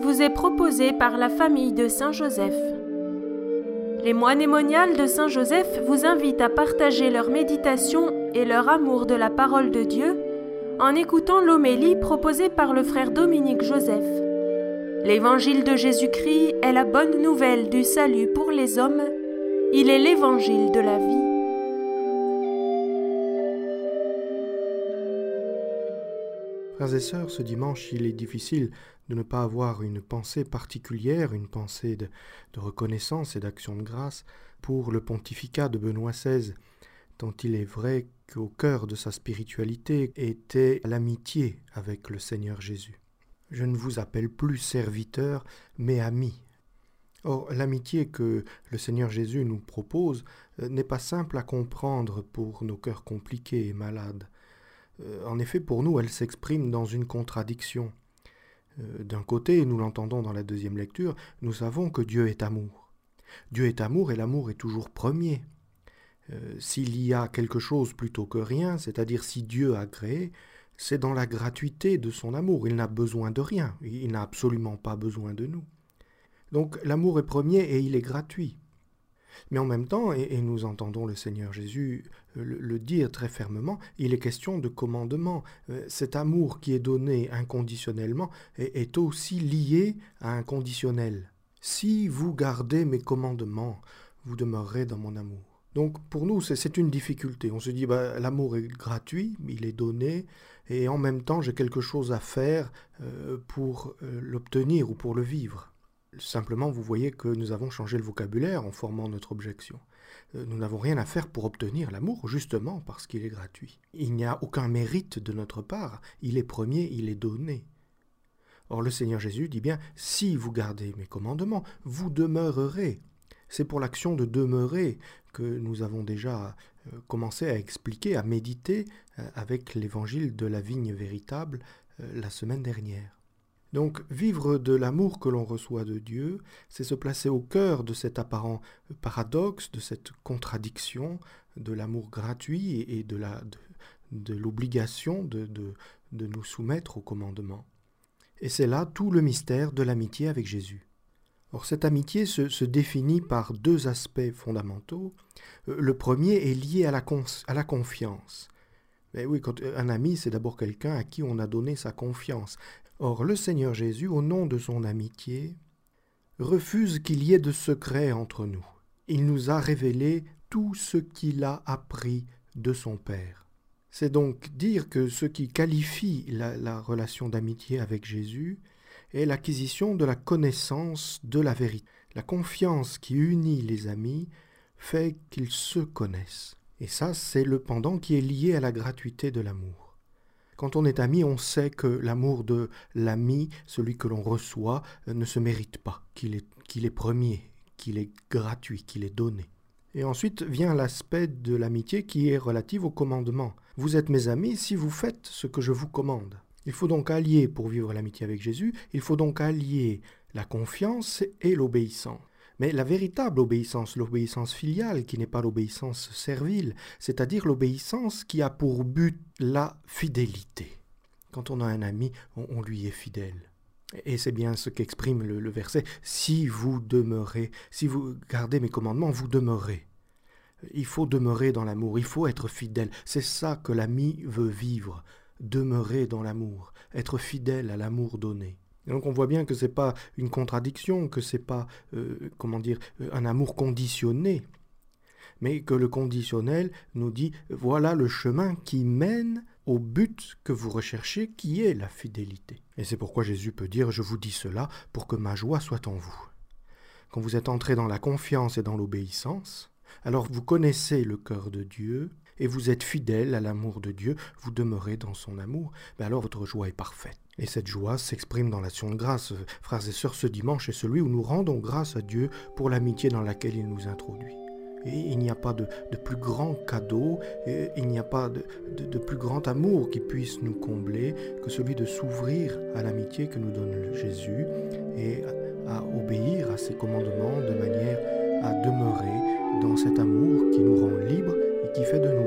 vous est proposé par la famille de Saint-Joseph. Les moines moniales de Saint-Joseph vous invitent à partager leur méditation et leur amour de la parole de Dieu en écoutant l'homélie proposée par le frère Dominique Joseph. L'évangile de Jésus-Christ est la bonne nouvelle du salut pour les hommes. Il est l'évangile de la vie. Frères et sœurs, ce dimanche, il est difficile de ne pas avoir une pensée particulière, une pensée de, reconnaissance et d'action de grâce pour le pontificat de Benoît XVI, tant il est vrai qu'au cœur de sa spiritualité était l'amitié avec le Seigneur Jésus. Je ne vous appelle plus serviteur, mais ami. Or, l'amitié que le Seigneur Jésus nous propose n'est pas simple à comprendre pour nos cœurs compliqués et malades. Euh, en effet, pour nous, elle s'exprime dans une contradiction. Euh, d'un côté, nous l'entendons dans la deuxième lecture, nous savons que Dieu est amour. Dieu est amour et l'amour est toujours premier. Euh, s'il y a quelque chose plutôt que rien, c'est-à-dire si Dieu a créé, c'est dans la gratuité de son amour. Il n'a besoin de rien, il n'a absolument pas besoin de nous. Donc l'amour est premier et il est gratuit. Mais en même temps, et, nous entendons le Seigneur Jésus euh, le, dire très fermement, il est question de commandement. Euh, cet amour qui est donné inconditionnellement est, aussi lié à un conditionnel. Si vous gardez mes commandements, vous demeurerez dans mon amour. Donc pour nous, c'est une difficulté. On se dit, bah, l'amour est gratuit, il est donné, et en même temps, j'ai quelque chose à faire euh, pour l'obtenir ou pour le vivre. Simplement, vous voyez que nous avons changé le vocabulaire en formant notre objection. Euh, nous n'avons rien à faire pour obtenir l'amour, justement parce qu'il est gratuit. Il n'y a aucun mérite de notre part, il est premier, il est donné. Or le Seigneur Jésus dit bien, si vous gardez mes commandements, vous demeurerez. C'est pour l'action de demeurer que nous avons déjà euh, commencé à expliquer, à méditer euh, avec l'évangile de la vigne véritable la semaine dernière. Donc vivre de l'amour que l'on reçoit de Dieu, c'est se placer au cœur de cet apparent paradoxe, de cette contradiction, de l'amour gratuit et de, l'obligation de, nous soumettre au commandement. Et c'est là tout le mystère de l'amitié avec Jésus. Or cette amitié se, définit par deux aspects fondamentaux. Euh, le premier est lié à la, à la confiance. Mais oui, quand un ami, c'est d'abord quelqu'un à qui on a donné sa confiance. Or le Seigneur Jésus, au nom de son amitié, refuse qu'il y ait de secret entre nous. Il nous a révélé tout ce qu'il a appris de son Père. C'est donc dire que ce qui qualifie la, relation d'amitié avec Jésus est l'acquisition de la connaissance de la vérité. La confiance qui unit les amis fait qu'ils se connaissent. Et ça, c'est le pendant qui est lié à la gratuité de l'amour. Quand on est ami, on sait que l'amour de l'ami, celui que l'on reçoit, euh, ne se mérite pas, qu'il est, premier, qu'il est gratuit, qu'il est donné. Et ensuite vient l'aspect de l'amitié qui est relatif au commandement. Vous êtes mes amis si vous faites ce que je vous commande. Il faut donc allier, pour vivre l'amitié avec Jésus, il faut donc allier la confiance et l'obéissance. Mais la véritable obéissance, l'obéissance filiale, qui n'est pas l'obéissance servile, c'est-à-dire l'obéissance qui a pour but la fidélité. Quand on a un ami, on, lui est fidèle. Et c'est bien ce qu'exprime le, verset. Si vous demeurez, si vous gardez mes commandements, vous demeurez. Il faut demeurer dans l'amour, il faut être fidèle. C'est ça que l'ami veut vivre, demeurer dans l'amour, être fidèle à l'amour donné donc on voit bien que ce n'est pas une contradiction, que ce n'est pas euh, comment dire euh, un amour conditionné, mais que le conditionnel nous dit voilà le chemin qui mène au but que vous recherchez, qui est la fidélité. Et c'est pourquoi Jésus peut dire je vous dis cela pour que ma joie soit en vous. Quand vous êtes entré dans la confiance et dans l'obéissance, alors vous connaissez le cœur de Dieu, et vous êtes fidèle à l'amour de Dieu, vous demeurez dans son amour, mais alors votre joie est parfaite. Et cette joie s'exprime dans l'action de grâce. Frères et sœurs, ce dimanche est celui où nous rendons grâce à Dieu pour l'amitié dans laquelle il nous introduit. Et il n'y a pas de, plus grand cadeau, il n'y a pas de, de, plus grand amour qui puisse nous combler que celui de s'ouvrir à l'amitié que nous donne Jésus et à obéir à ses commandements de manière à demeurer dans cet amour qui nous rend libres et qui fait de nous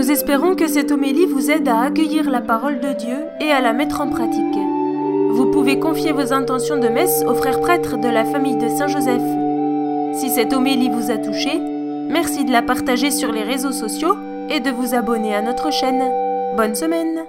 Nous espérons que cette homélie vous aide à accueillir la parole de Dieu et à la mettre en pratique. Vous pouvez confier vos intentions de messe aux frères prêtres de la famille de Saint-Joseph. Si cette homélie vous a touché, merci de la partager sur les réseaux sociaux et de vous abonner à notre chaîne. Bonne semaine